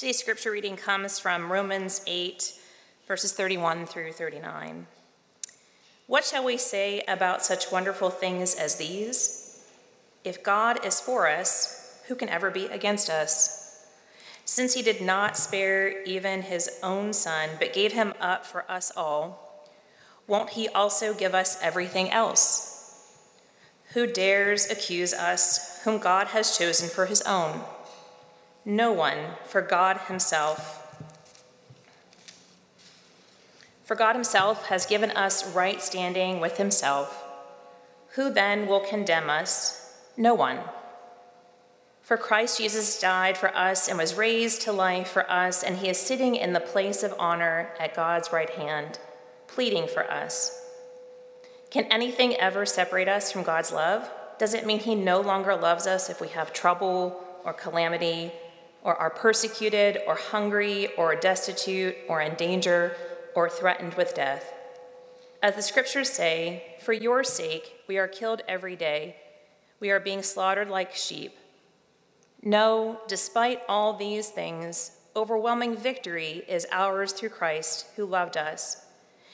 Today's scripture reading comes from Romans 8, verses 31 through 39. What shall we say about such wonderful things as these? If God is for us, who can ever be against us? Since he did not spare even his own son, but gave him up for us all, won't he also give us everything else? Who dares accuse us, whom God has chosen for his own? No one, for God Himself. For God Himself has given us right standing with Himself. Who then will condemn us? No one. For Christ Jesus died for us and was raised to life for us, and He is sitting in the place of honor at God's right hand, pleading for us. Can anything ever separate us from God's love? Does it mean He no longer loves us if we have trouble or calamity or are persecuted, or hungry, or destitute, or in danger, or threatened with death. As the scriptures say, for your sake we are killed every day, we are being slaughtered like sheep. No, despite all these things, overwhelming victory is ours through Christ who loved us.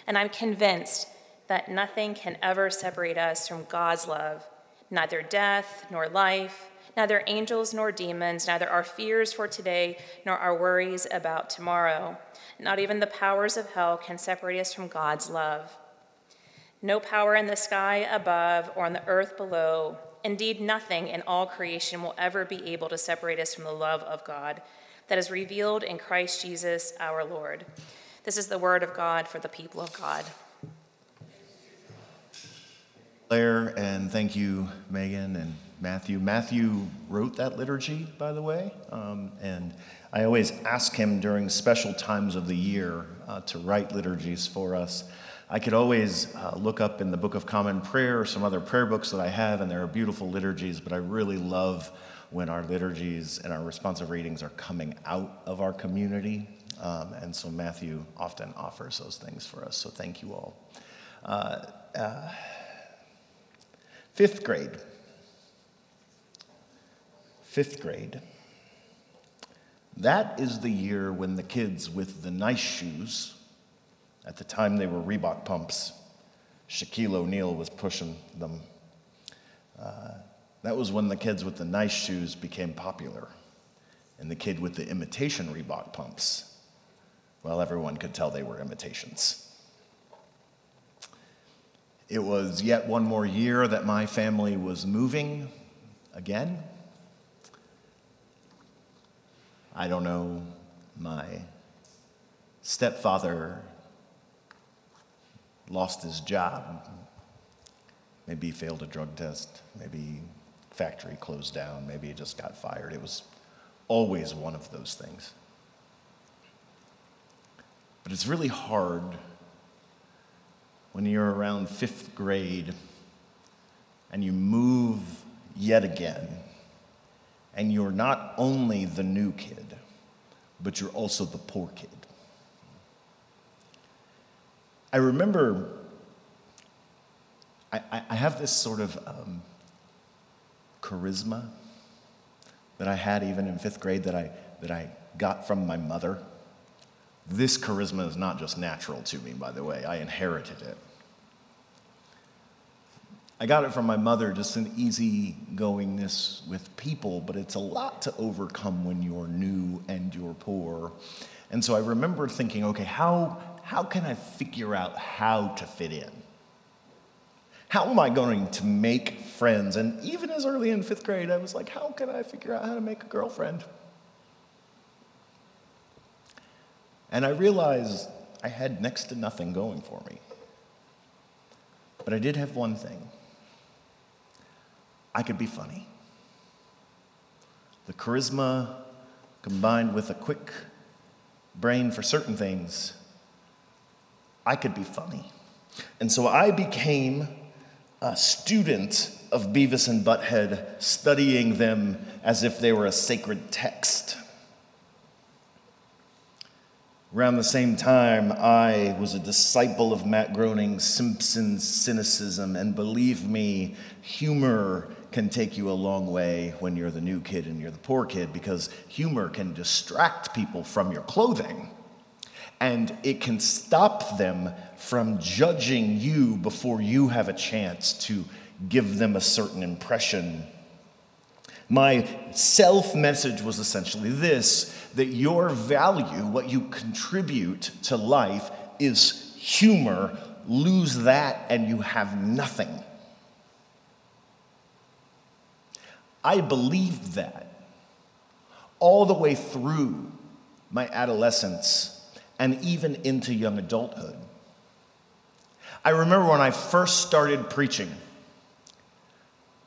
And I'm convinced that nothing can ever separate us from God's love, neither death nor life neither angels nor demons, neither our fears for today nor our worries about tomorrow. Not even the powers of hell can separate us from God's love. No power in the sky above or on the earth below, indeed, nothing in all creation will ever be able to separate us from the love of God that is revealed in Christ Jesus our Lord. This is the word of God for the people of God. Claire, and thank you, Megan, and Matthew. Matthew wrote that liturgy, by the way, um, and I always ask him during special times of the year uh, to write liturgies for us. I could always uh, look up in the Book of Common Prayer or some other prayer books that I have, and there are beautiful liturgies, but I really love when our liturgies and our responsive readings are coming out of our community. Um, and so Matthew often offers those things for us, so thank you all. Uh, uh fifth grade fifth grade. That is the year when the kids with the nice shoes, at the time they were Reebok pumps, Shaquille O'Neal was pushing them. Uh, that was when the kids with the nice shoes became popular. And the kid with the imitation Reebok pumps, well, everyone could tell they were imitations. It was yet one more year that my family was moving again. I don't know, my stepfather lost his job. Maybe he failed a drug test. Maybe factory closed down. Maybe he just got fired. It was always one of those things. But it's really hard when you're around fifth grade and you move yet again and you're not only the new kid, but you're also the poor kid. I remember I, I have this sort of um, charisma that I had even in fifth grade that I, that I got from my mother. This charisma is not just natural to me, by the way, I inherited it. I got it from my mother, just an easy goingness with people, but it's a lot to overcome when you're new and you're poor. And so I remember thinking, okay, how, how can I figure out how to fit in? How am I going to make friends? And even as early in fifth grade, I was like, how can I figure out how to make a girlfriend? And I realized I had next to nothing going for me. But I did have one thing. I could be funny. The charisma combined with a quick brain for certain things, I could be funny. And so I became a student of Beavis and Butthead, studying them as if they were a sacred text. Around the same time, I was a disciple of Matt Groening's Simpsons cynicism, and believe me, humor can take you a long way when you're the new kid and you're the poor kid because humor can distract people from your clothing and it can stop them from judging you before you have a chance to give them a certain impression. My self message was essentially this that your value, what you contribute to life, is humor. Lose that and you have nothing. I believed that all the way through my adolescence and even into young adulthood. I remember when I first started preaching,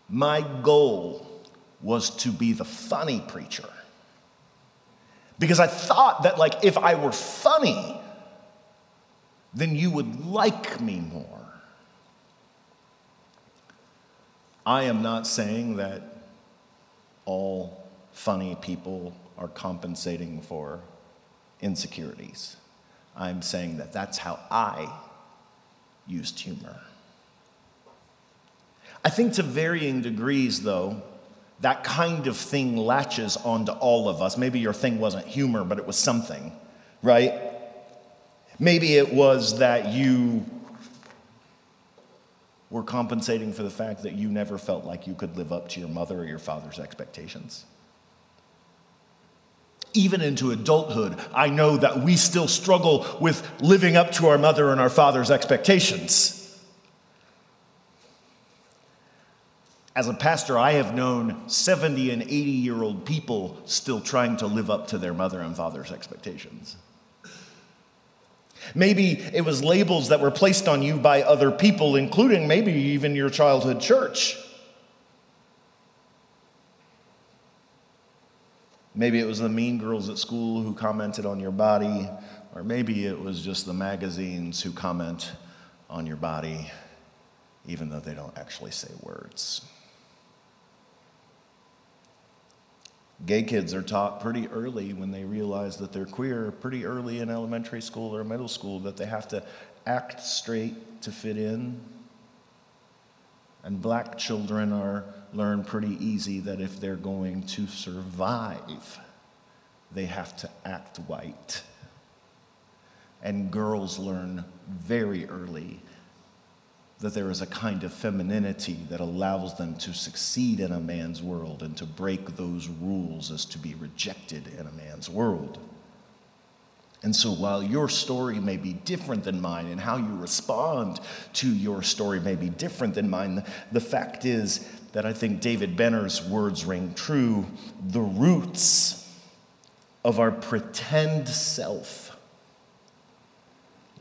my goal was to be the funny preacher. Because I thought that, like, if I were funny, then you would like me more. I am not saying that all funny people are compensating for insecurities. I'm saying that that's how I used humor. I think to varying degrees, though, that kind of thing latches onto all of us. Maybe your thing wasn't humor, but it was something, right? Maybe it was that you were compensating for the fact that you never felt like you could live up to your mother or your father's expectations even into adulthood, I know that we still struggle with living up to our mother and our father's expectations. As a pastor, I have known 70 and 80 year old people still trying to live up to their mother and father's expectations. Maybe it was labels that were placed on you by other people, including maybe even your childhood church. Maybe it was the mean girls at school who commented on your body, or maybe it was just the magazines who comment on your body, even though they don't actually say words. Gay kids are taught pretty early when they realize that they're queer, pretty early in elementary school or middle school, that they have to act straight to fit in. And black children are learn pretty easy that if they're going to survive, they have to act white. And girls learn very early that there is a kind of femininity that allows them to succeed in a man's world and to break those rules as to be rejected in a man's world. And so, while your story may be different than mine and how you respond to your story may be different than mine, the fact is that I think David Benner's words ring true. The roots of our pretend self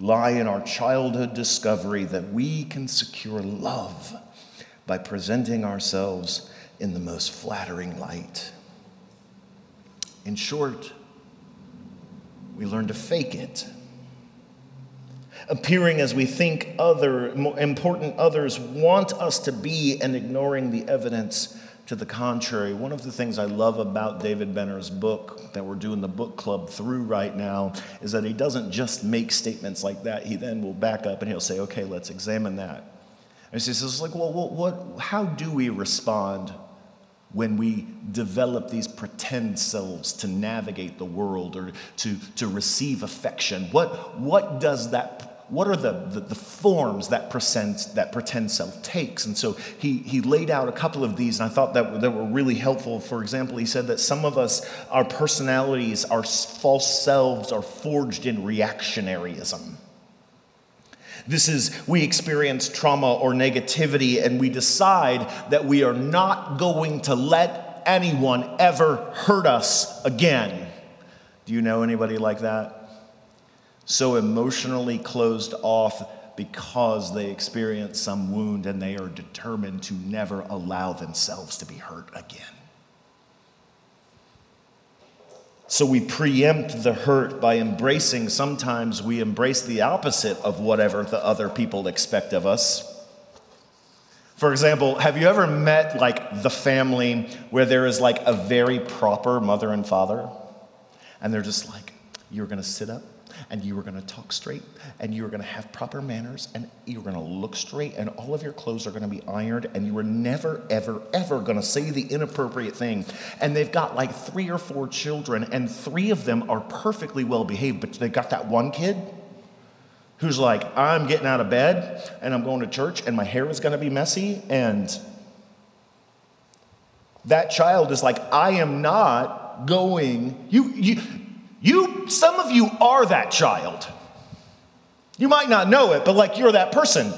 lie in our childhood discovery that we can secure love by presenting ourselves in the most flattering light. In short, we learn to fake it. Appearing as we think other important others want us to be and ignoring the evidence to the contrary. One of the things I love about David Benner's book that we're doing the book club through right now is that he doesn't just make statements like that. He then will back up and he'll say, okay, let's examine that. And he says, like, well, what, what, how do we respond when we develop these pretend selves to navigate the world or to, to receive affection? What, what does that what are the, the, the, forms that pretend, that pretend self takes? And so he, he laid out a couple of these, and I thought that, that were really helpful. For example, he said that some of us, our personalities, our false selves are forged in reactionaryism. This is, we experience trauma or negativity and we decide that we are not going to let anyone ever hurt us again. Do you know anybody like that? So emotionally closed off because they experience some wound and they are determined to never allow themselves to be hurt again. So we preempt the hurt by embracing, sometimes we embrace the opposite of whatever the other people expect of us. For example, have you ever met like the family where there is like a very proper mother and father? And they're just like, you're gonna sit up and you were going to talk straight and you were going to have proper manners and you were going to look straight and all of your clothes are going to be ironed and you were never ever ever going to say the inappropriate thing. And they've got like three or four children and three of them are perfectly well behaved but they got that one kid who's like i'm getting out of bed and i'm going to church and my hair is going to be messy and that child is like i am not going you you you, some of you are that child. You might not know it, but like you're that person.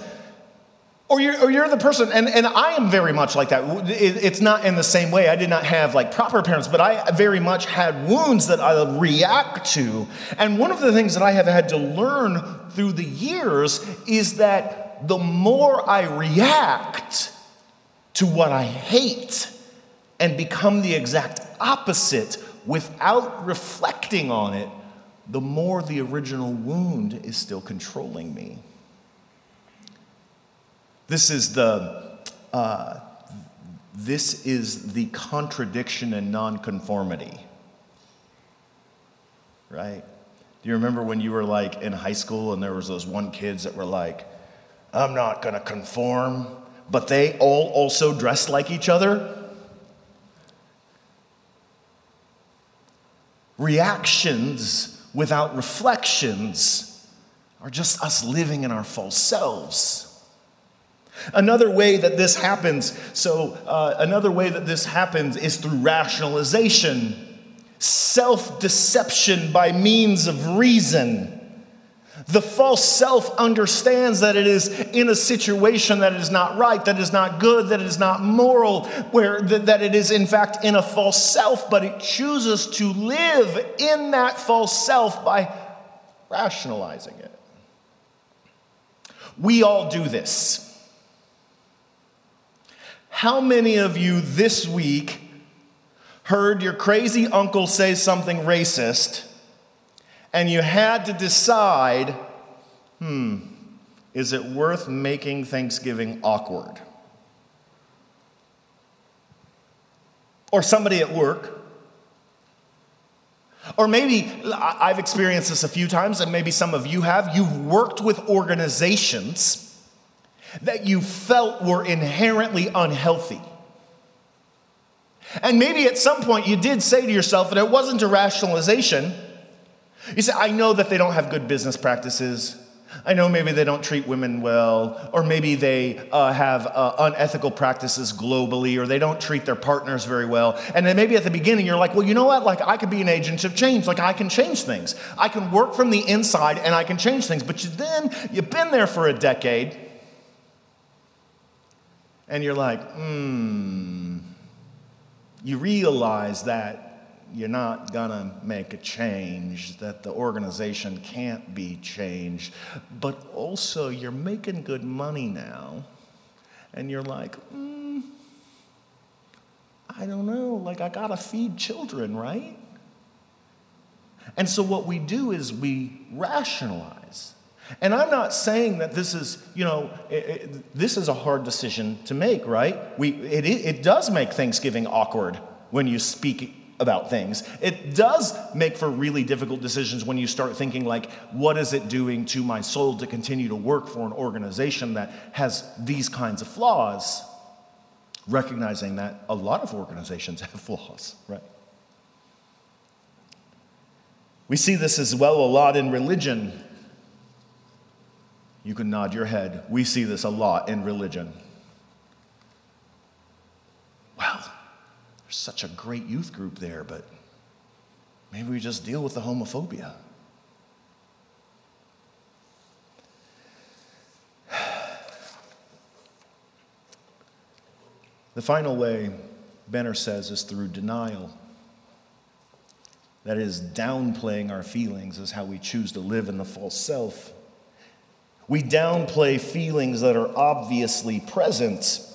Or you're, or you're the person, and, and I am very much like that. It, it's not in the same way. I did not have like proper parents, but I very much had wounds that I react to. And one of the things that I have had to learn through the years is that the more I react to what I hate and become the exact opposite without reflecting on it, the more the original wound is still controlling me. This is the uh, this is the contradiction and nonconformity. Right? Do you remember when you were like in high school and there was those one kids that were like, I'm not gonna conform, but they all also dressed like each other? Reactions without reflections are just us living in our false selves. Another way that this happens, so uh, another way that this happens is through rationalization, self deception by means of reason. The false self understands that it is in a situation that is not right, that is not good, that is not moral, where that it is in fact in a false self, but it chooses to live in that false self by rationalizing it. We all do this. How many of you this week heard your crazy uncle say something racist? And you had to decide hmm, is it worth making Thanksgiving awkward? Or somebody at work. Or maybe I've experienced this a few times, and maybe some of you have. You've worked with organizations that you felt were inherently unhealthy. And maybe at some point you did say to yourself, and it wasn't a rationalization you say, I know that they don't have good business practices. I know maybe they don't treat women well, or maybe they uh, have uh, unethical practices globally, or they don't treat their partners very well. And then maybe at the beginning you're like, well, you know what? Like, I could be an agent of change. Like, I can change things. I can work from the inside and I can change things. But you, then you've been there for a decade, and you're like, hmm. You realize that you're not going to make a change, that the organization can't be changed, but also you're making good money now, and you're like, mm, I don't know, like I got to feed children, right? And so what we do is we rationalize. And I'm not saying that this is, you know, it, it, this is a hard decision to make, right? We, it, it does make Thanksgiving awkward when you speak about things. It does make for really difficult decisions when you start thinking like, what is it doing to my soul to continue to work for an organization that has these kinds of flaws? Recognizing that a lot of organizations have flaws, right? We see this as well a lot in religion. You can nod your head. We see this a lot in religion. There's such a great youth group there, but maybe we just deal with the homophobia. The final way, Benner says, is through denial. That is, downplaying our feelings is how we choose to live in the false self. We downplay feelings that are obviously present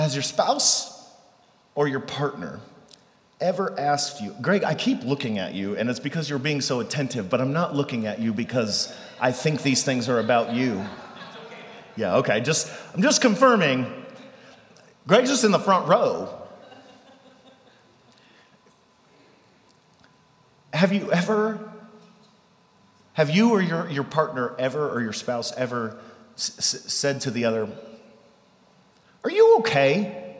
Has your spouse or your partner ever asked you, Greg, I keep looking at you, and it's because you're being so attentive, but I'm not looking at you because I think these things are about you. Yeah, okay, just I'm just confirming. Greg's just in the front row. have you ever, have you or your, your partner ever, or your spouse ever s- s- said to the other, Are you okay?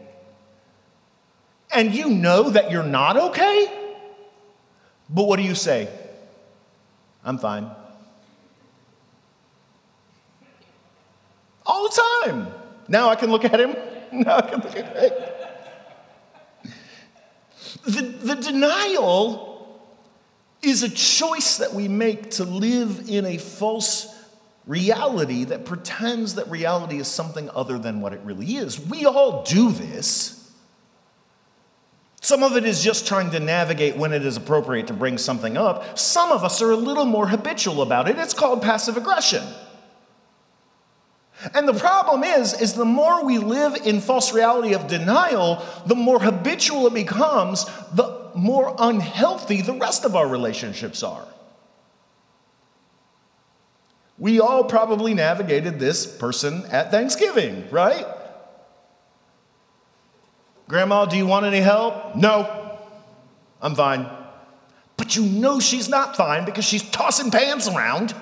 And you know that you're not okay? But what do you say? I'm fine. All the time. Now I can look at him. Now I can look at him. The, the denial is a choice that we make to live in a false reality that pretends that reality is something other than what it really is. We all do this. Some of it is just trying to navigate when it is appropriate to bring something up. Some of us are a little more habitual about it. It's called passive aggression. And the problem is is the more we live in false reality of denial, the more habitual it becomes, the more unhealthy the rest of our relationships are. We all probably navigated this person at Thanksgiving, right? Grandma, do you want any help? No, I'm fine. But you know she's not fine because she's tossing pans around.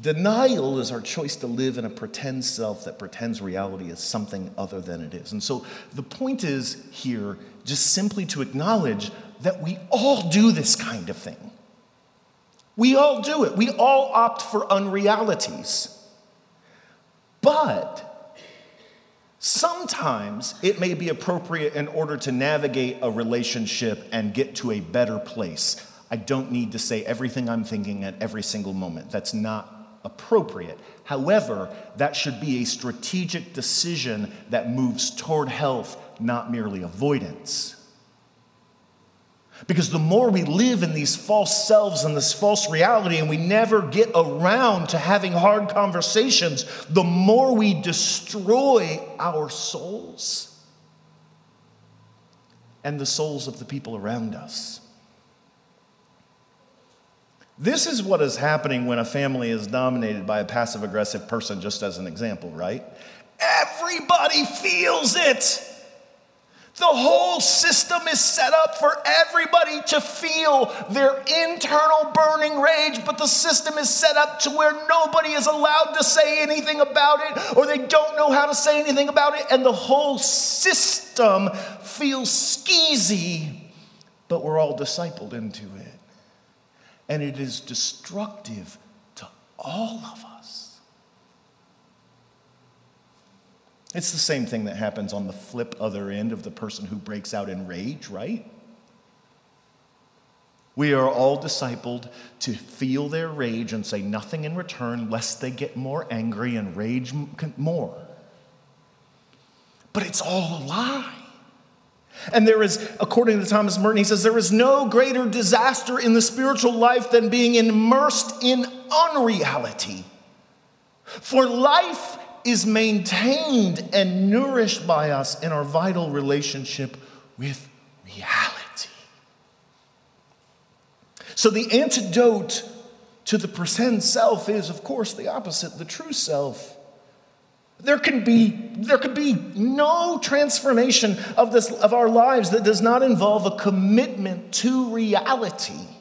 Denial is our choice to live in a pretend self that pretends reality is something other than it is. And so the point is here just simply to acknowledge that we all do this kind of thing. We all do it. We all opt for unrealities. But sometimes it may be appropriate in order to navigate a relationship and get to a better place. I don't need to say everything I'm thinking at every single moment. That's not appropriate. However, that should be a strategic decision that moves toward health, not merely avoidance. Because the more we live in these false selves and this false reality, and we never get around to having hard conversations, the more we destroy our souls and the souls of the people around us. This is what is happening when a family is dominated by a passive aggressive person, just as an example, right? Everybody feels it. The whole system is set up for everybody to feel their internal burning rage, but the system is set up to where nobody is allowed to say anything about it, or they don't know how to say anything about it, and the whole system feels skeezy, but we're all discipled into it and it is destructive to all of us. It's the same thing that happens on the flip other end of the person who breaks out in rage, right? We are all discipled to feel their rage and say nothing in return, lest they get more angry and rage more. But it's all a lie. And there is, according to Thomas Merton, he says, there is no greater disaster in the spiritual life than being immersed in unreality. For life is maintained and nourished by us in our vital relationship with reality. So the antidote to the pretend self is, of course, the opposite, the true self. There can be, there could be no transformation of, this, of our lives that does not involve a commitment to reality.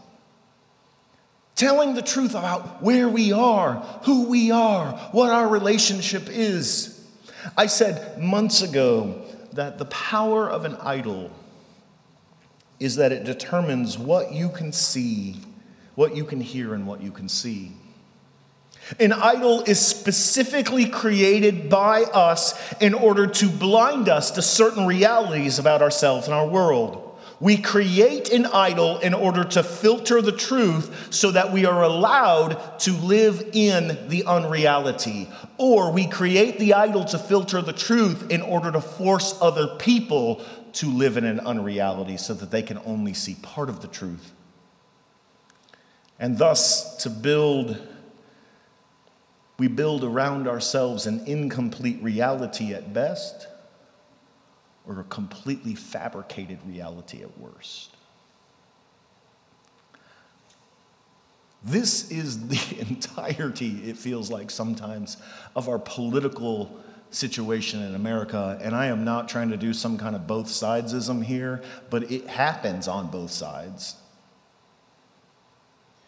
Telling the truth about where we are, who we are, what our relationship is. I said months ago that the power of an idol is that it determines what you can see, what you can hear, and what you can see. An idol is specifically created by us in order to blind us to certain realities about ourselves and our world. We create an idol in order to filter the truth so that we are allowed to live in the unreality. Or we create the idol to filter the truth in order to force other people to live in an unreality so that they can only see part of the truth. And thus, to build we build around ourselves an incomplete reality at best, or a completely fabricated reality at worst. This is the entirety, it feels like sometimes, of our political situation in America, and I am not trying to do some kind of both sidesism here, but it happens on both sides.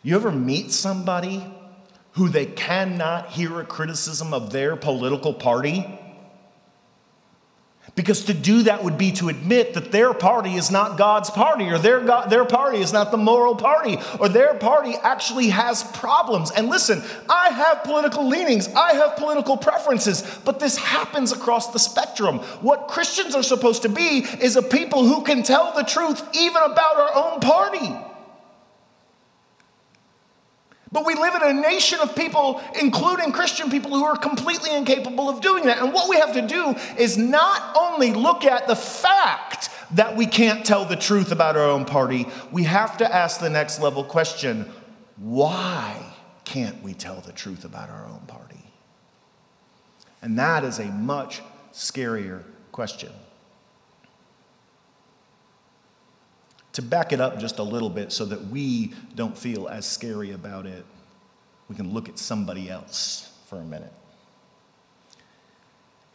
You ever meet somebody who they cannot hear a criticism of their political party? Because to do that would be to admit that their party is not God's party, or their, God, their party is not the moral party, or their party actually has problems. And listen, I have political leanings, I have political preferences, but this happens across the spectrum. What Christians are supposed to be is a people who can tell the truth even about our own party. But we live in a nation of people, including Christian people, who are completely incapable of doing that. And what we have to do is not only look at the fact that we can't tell the truth about our own party, we have to ask the next level question why can't we tell the truth about our own party? And that is a much scarier question. To back it up just a little bit so that we don't feel as scary about it, we can look at somebody else for a minute.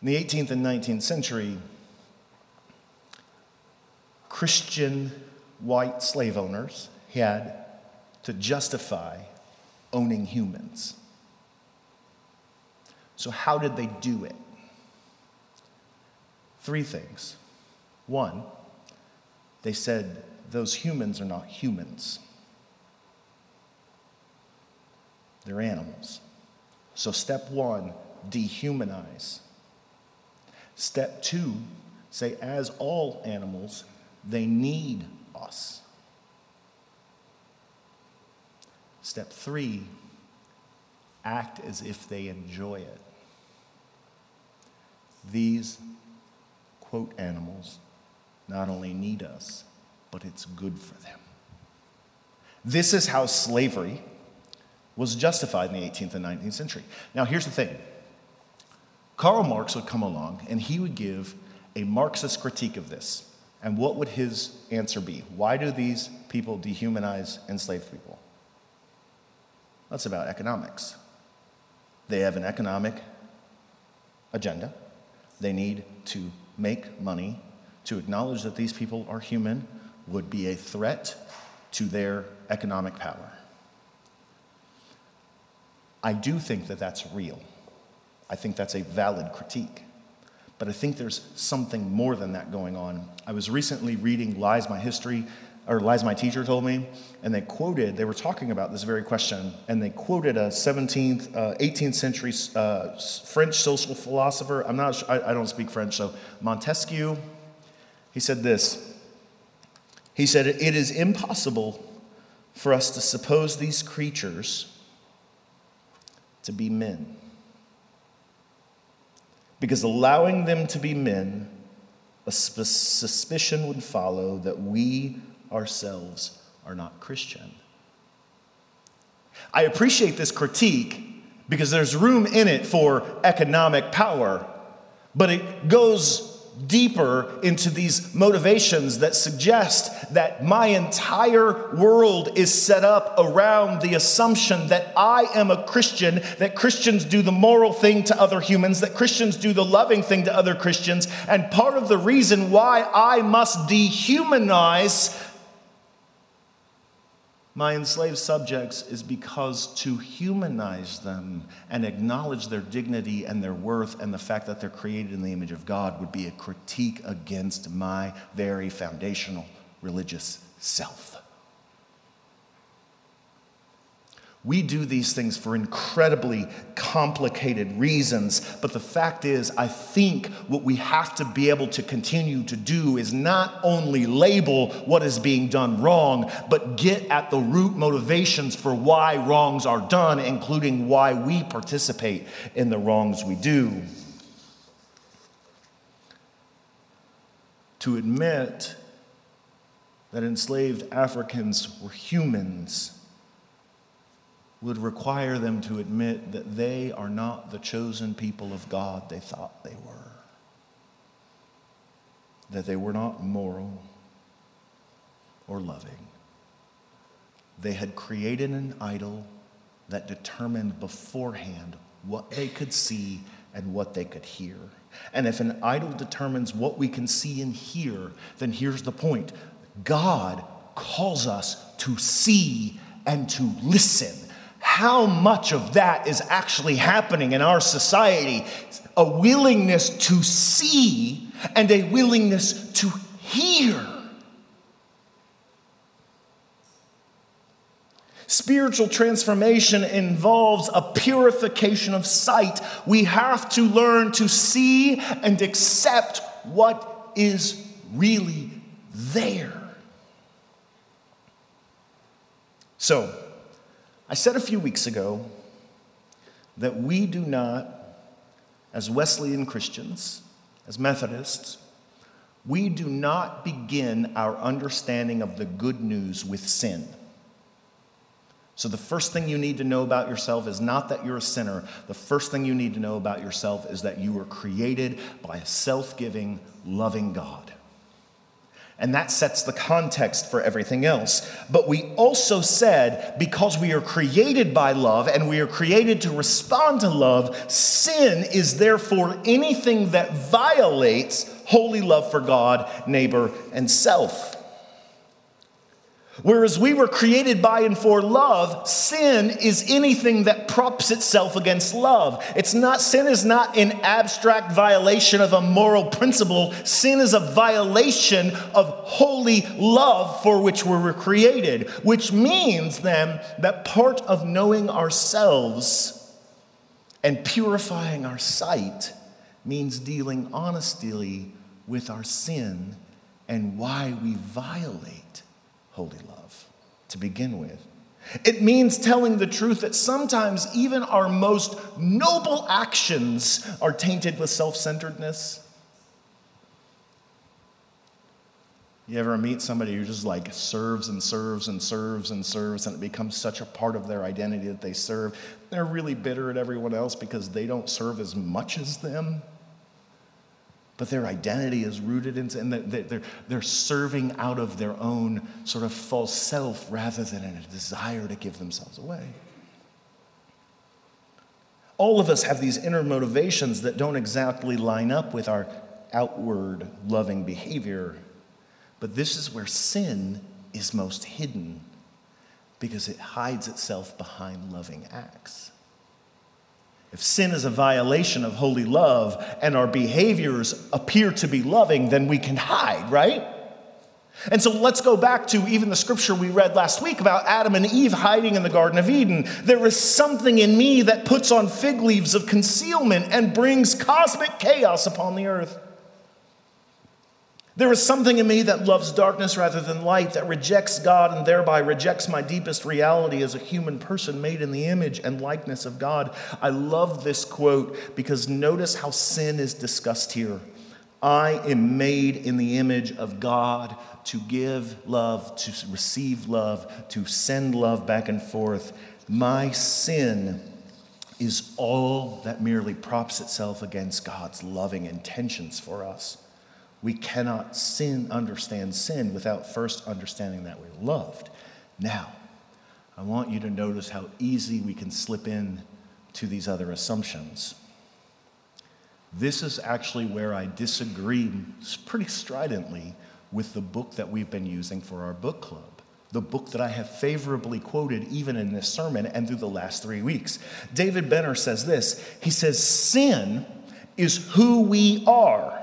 In the 18th and 19th century, Christian white slave owners had to justify owning humans. So, how did they do it? Three things. One, they said those humans are not humans, they're animals. So, step one, dehumanize. Step two, say, as all animals, they need us. Step three, act as if they enjoy it. These, quote, animals not only need us, but it's good for them. This is how slavery was justified in the 18th and 19th century. Now, here's the thing Karl Marx would come along and he would give a Marxist critique of this. And what would his answer be? Why do these people dehumanize enslaved people? That's about economics. They have an economic agenda. They need to make money to acknowledge that these people are human, would be a threat to their economic power. I do think that that's real. I think that's a valid critique. But I think there's something more than that going on. I was recently reading Lies My History, or Lies My Teacher told me, and they quoted, they were talking about this very question, and they quoted a 17th, uh, 18th century uh, French social philosopher. I'm not, I, I don't speak French, so Montesquieu. He said this he said, It is impossible for us to suppose these creatures to be men. Because allowing them to be men, a suspicion would follow that we ourselves are not Christian. I appreciate this critique because there's room in it for economic power, but it goes deeper into these motivations that suggest that my entire world is set up around the assumption that I am a Christian, that Christians do the moral thing to other humans, that Christians do the loving thing to other Christians. And part of the reason why I must dehumanize my enslaved subjects is because to humanize them and acknowledge their dignity and their worth and the fact that they're created in the image of God would be a critique against my very foundational religious self. We do these things for incredibly complicated reasons, but the fact is, I think what we have to be able to continue to do is not only label what is being done wrong, but get at the root motivations for why wrongs are done, including why we participate in the wrongs we do. To admit that enslaved Africans were humans would require them to admit that they are not the chosen people of God they thought they were, that they were not moral or loving. They had created an idol that determined beforehand what they could see and what they could hear. And if an idol determines what we can see and hear, then here's the point God calls us to see and to listen. How much of that is actually happening in our society? A willingness to see and a willingness to hear. Spiritual transformation involves a purification of sight. We have to learn to see and accept what is really there. So, I said a few weeks ago that we do not, as Wesleyan Christians, as Methodists, we do not begin our understanding of the good news with sin. So, the first thing you need to know about yourself is not that you're a sinner. The first thing you need to know about yourself is that you were created by a self giving, loving God. And that sets the context for everything else. But we also said because we are created by love and we are created to respond to love, sin is therefore anything that violates holy love for God, neighbor, and self. Whereas we were created by and for love, sin is anything that props itself against love. It's not, sin is not an abstract violation of a moral principle. Sin is a violation of holy love for which we were created, which means then that part of knowing ourselves and purifying our sight means dealing honestly with our sin and why we violate holy love to begin with. It means telling the truth that sometimes even our most noble actions are tainted with self centeredness. You ever meet somebody who just like serves and serves and serves and serves, and it becomes such a part of their identity that they serve? They're really bitter at everyone else because they don't serve as much as them but their identity is rooted in, and they're, they're serving out of their own sort of false self rather than in a desire to give themselves away. All of us have these inner motivations that don't exactly line up with our outward loving behavior, but this is where sin is most hidden because it hides itself behind loving acts. If sin is a violation of holy love and our behaviors appear to be loving, then we can hide, right? And so let's go back to even the scripture we read last week about Adam and Eve hiding in the Garden of Eden. There is something in me that puts on fig leaves of concealment and brings cosmic chaos upon the earth. There is something in me that loves darkness rather than light, that rejects God and thereby rejects my deepest reality as a human person made in the image and likeness of God. I love this quote because notice how sin is discussed here. I am made in the image of God to give love, to receive love, to send love back and forth. My sin is all that merely props itself against God's loving intentions for us. We cannot sin, understand sin without first understanding that we're loved. Now, I want you to notice how easy we can slip in to these other assumptions. This is actually where I disagree pretty stridently with the book that we've been using for our book club, the book that I have favorably quoted even in this sermon and through the last three weeks. David Benner says this He says, Sin is who we are.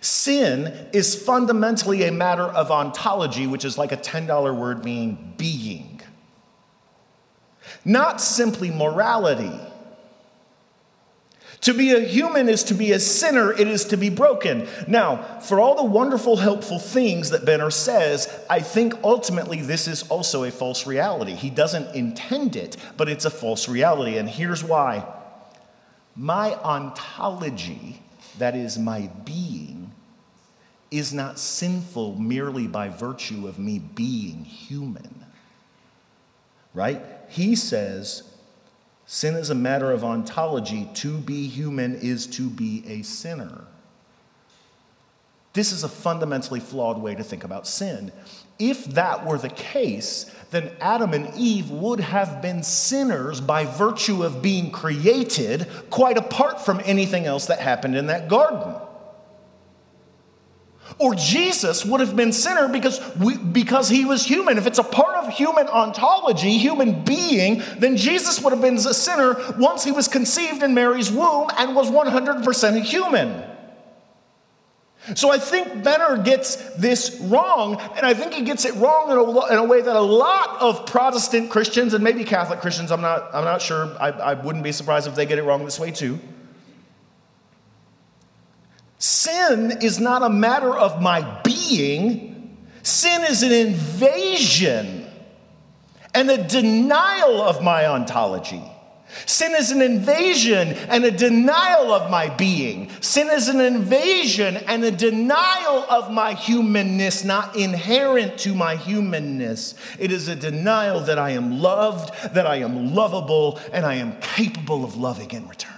Sin is fundamentally a matter of ontology, which is like a $10 word meaning being, not simply morality. To be a human is to be a sinner, it is to be broken. Now, for all the wonderful, helpful things that Benner says, I think ultimately this is also a false reality. He doesn't intend it, but it's a false reality. And here's why my ontology, that is, my being, is not sinful merely by virtue of me being human. Right? He says sin is a matter of ontology. To be human is to be a sinner. This is a fundamentally flawed way to think about sin. If that were the case, then Adam and Eve would have been sinners by virtue of being created, quite apart from anything else that happened in that garden. Or Jesus would have been sinner because, we, because he was human. If it's a part of human ontology, human being, then Jesus would have been a sinner once he was conceived in Mary's womb and was 100% human. So I think Benner gets this wrong, and I think he gets it wrong in a, in a, way that a lot of Protestant Christians and maybe Catholic Christians, I'm not, I'm not sure, I, I wouldn't be surprised if they get it wrong this way too. Sin is not a matter of my being, sin is an invasion and a denial of my ontology. Sin is an invasion and a denial of my being. Sin is an invasion and a denial of my humanness, not inherent to my humanness. It is a denial that I am loved, that I am lovable, and I am capable of loving in return.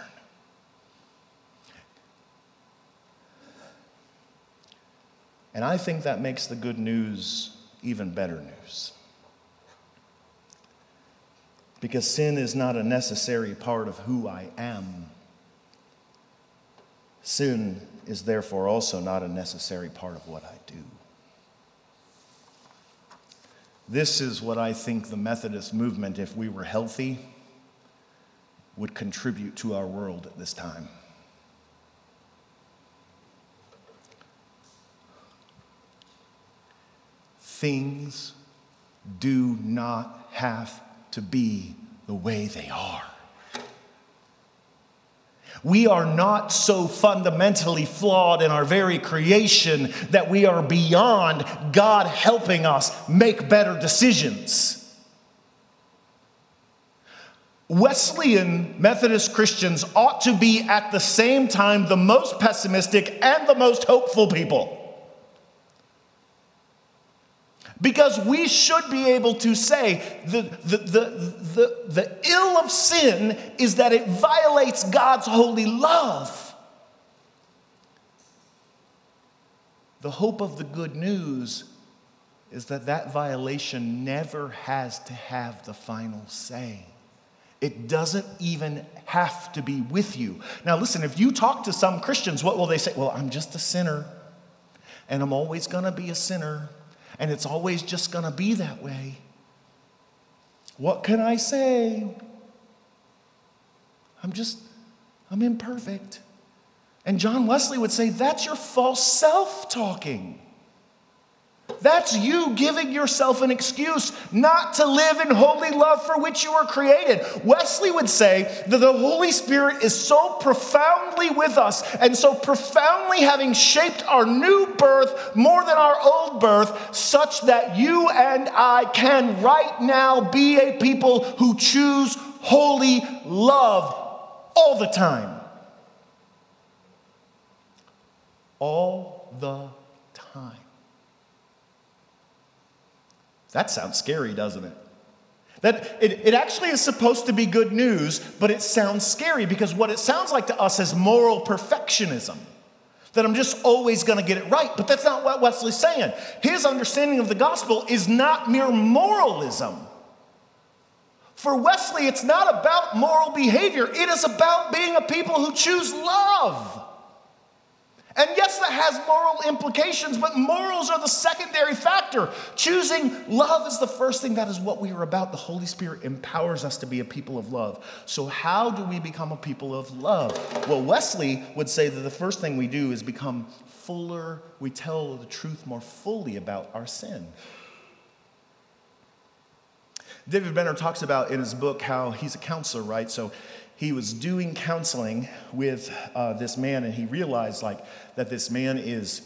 And I think that makes the good news even better news. Because sin is not a necessary part of who I am. Sin is therefore also not a necessary part of what I do. This is what I think the Methodist movement, if we were healthy, would contribute to our world at this time. Things do not have to be the way they are. We are not so fundamentally flawed in our very creation that we are beyond God helping us make better decisions. Wesleyan Methodist Christians ought to be at the same time the most pessimistic and the most hopeful people. Because we should be able to say the, the, the, the, the ill of sin is that it violates God's holy love. The hope of the good news is that that violation never has to have the final say. It doesn't even have to be with you. Now, listen, if you talk to some Christians, what will they say? Well, I'm just a sinner, and I'm always going to be a sinner and it's always just going to be that way. What can I say? I'm just, I'm imperfect. And John Wesley would say, that's your false self talking. That's you giving yourself an excuse not to live in holy love for which you were created. Wesley would say that the Holy Spirit is so profoundly with us and so profoundly having shaped our new birth more than our old birth, such that you and I can right now be a people who choose holy love all the time. All the time. That sounds scary, doesn't it? That it, it actually is supposed to be good news, but it sounds scary because what it sounds like to us is moral perfectionism. That I'm just always going to get it right. But that's not what Wesley's saying. His understanding of the gospel is not mere moralism. For Wesley, it's not about moral behavior, it is about being a people who choose love. And yes, that has moral implications, but morals are the secondary factor. Choosing love is the first thing. That is what we are about. The Holy Spirit empowers us to be a people of love. So, how do we become a people of love? Well, Wesley would say that the first thing we do is become fuller, we tell the truth more fully about our sin. David Benner talks about in his book how he's a counselor, right? So he was doing counseling with uh, this man, and he realized like that this man is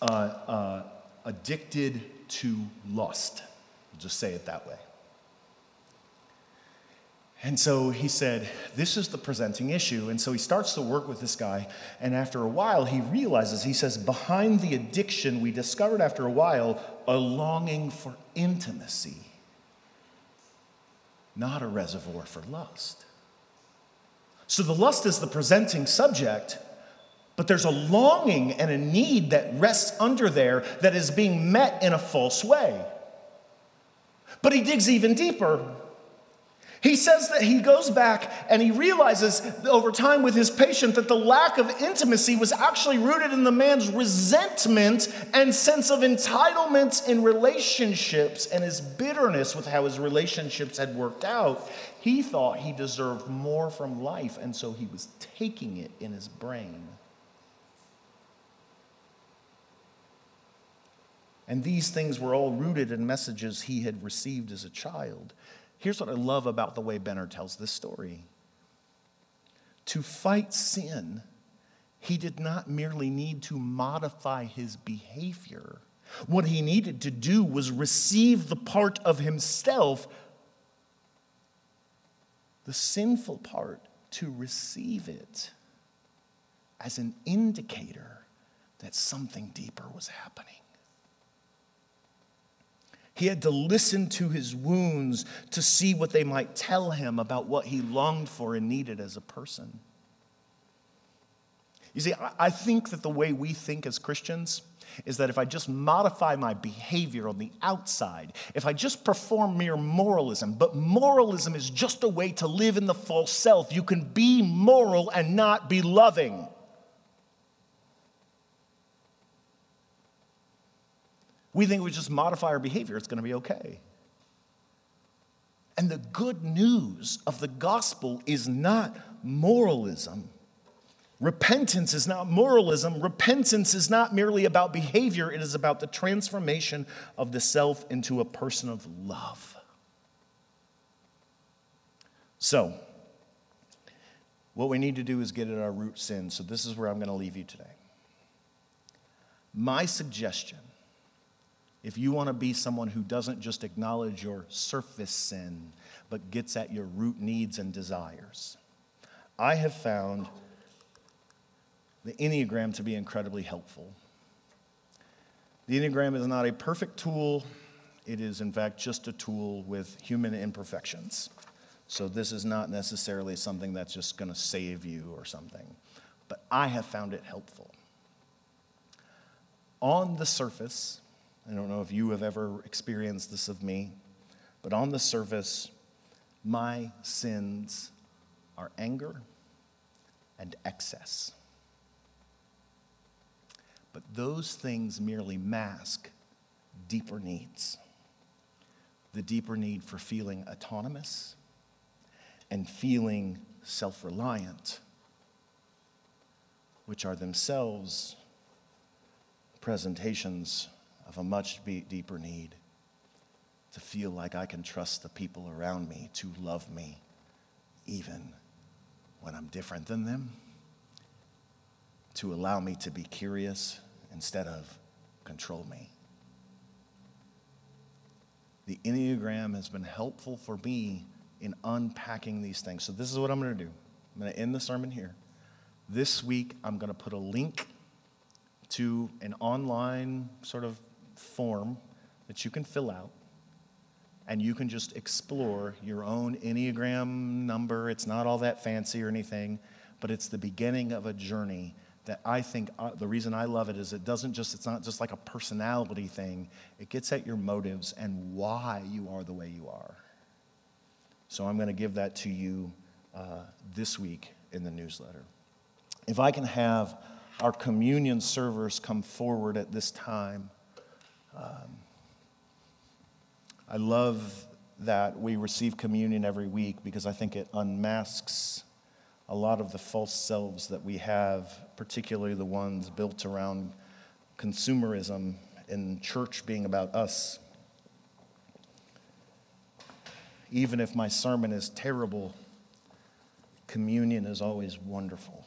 uh, uh, addicted to lust. I'll just say it that way. And so he said, This is the presenting issue. And so he starts to work with this guy. And after a while, he realizes, he says, Behind the addiction, we discovered after a while a longing for intimacy, not a reservoir for lust. So the lust is the presenting subject, But there's a longing and a need that rests under there that is being met in a false way. But he digs even deeper. He says that he goes back and he realizes over time with his patient that the lack of intimacy was actually rooted in the man's resentment and sense of entitlement in relationships and his bitterness with how his relationships had worked out. He thought he deserved more from life, and so he was taking it in his brain. And these things were all rooted in messages he had received as a child. Here's what I love about the way Benner tells this story to fight sin, he did not merely need to modify his behavior. What he needed to do was receive the part of himself, the sinful part, to receive it as an indicator that something deeper was happening. He had to listen to his wounds to see what they might tell him about what he longed for and needed as a person. You see, I think that the way we think as Christians is that if I just modify my behavior on the outside, if I just perform mere moralism, but moralism is just a way to live in the false self, you can be moral and not be loving. We think we just modify our behavior, it's going to be okay. And the good news of the gospel is not moralism. Repentance is not moralism. Repentance is not merely about behavior, it is about the transformation of the self into a person of love. So, what we need to do is get at our root sin. So, this is where I'm going to leave you today. My suggestion if you want to be someone who doesn't just acknowledge your surface sin, but gets at your root needs and desires, I have found the Enneagram to be incredibly helpful. The Enneagram is not a perfect tool, it is, in fact, just a tool with human imperfections. So, this is not necessarily something that's just going to save you or something, but I have found it helpful. On the surface, I don't know if you have ever experienced this of me, but on the surface, my sins are anger and excess. But those things merely mask deeper needs the deeper need for feeling autonomous and feeling self reliant, which are themselves presentations of a much deeper need to feel like I can trust the people around me to love me even when I'm different than them, to allow me to be curious instead of control me. The Enneagram has been helpful for me in unpacking these things. So, this is what I'm going to do. I'm going to end the sermon here. This week, I'm going to put a link to an online sort of form that you can fill out and you can just explore your own Enneagram number. It's not all that fancy or anything, but it's the beginning of a journey that I think uh, the reason I love it is it doesn't just, it's not just like a personality thing, it gets at your motives and why you are the way you are. So I'm going to give that to you uh, this week in the newsletter. If I can have our communion servers come forward at this time. Um, I love that we receive communion every week because I think it unmasks a lot of the false selves that we have, particularly the ones built around consumerism and church being about us. Even if my sermon is terrible, communion is always wonderful.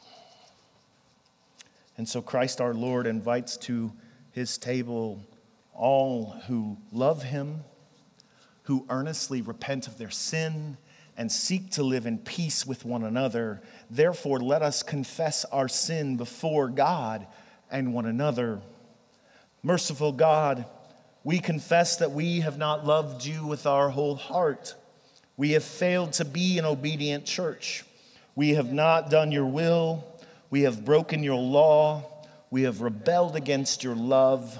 And so Christ our Lord invites to his table all who love him, who earnestly repent of their sin and seek to live in peace with one another. Therefore, let us confess our sin before God and one another. Merciful God, we confess that we have not loved you with our whole heart. We have failed to be an obedient church. We have not done your will We have broken your law. We have rebelled against your love.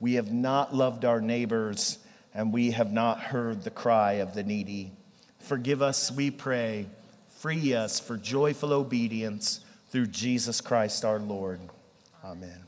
We have not loved our neighbors, and we have not heard the cry of the needy. Forgive us, we pray. Free us for joyful obedience through Jesus Christ our Lord. Amen.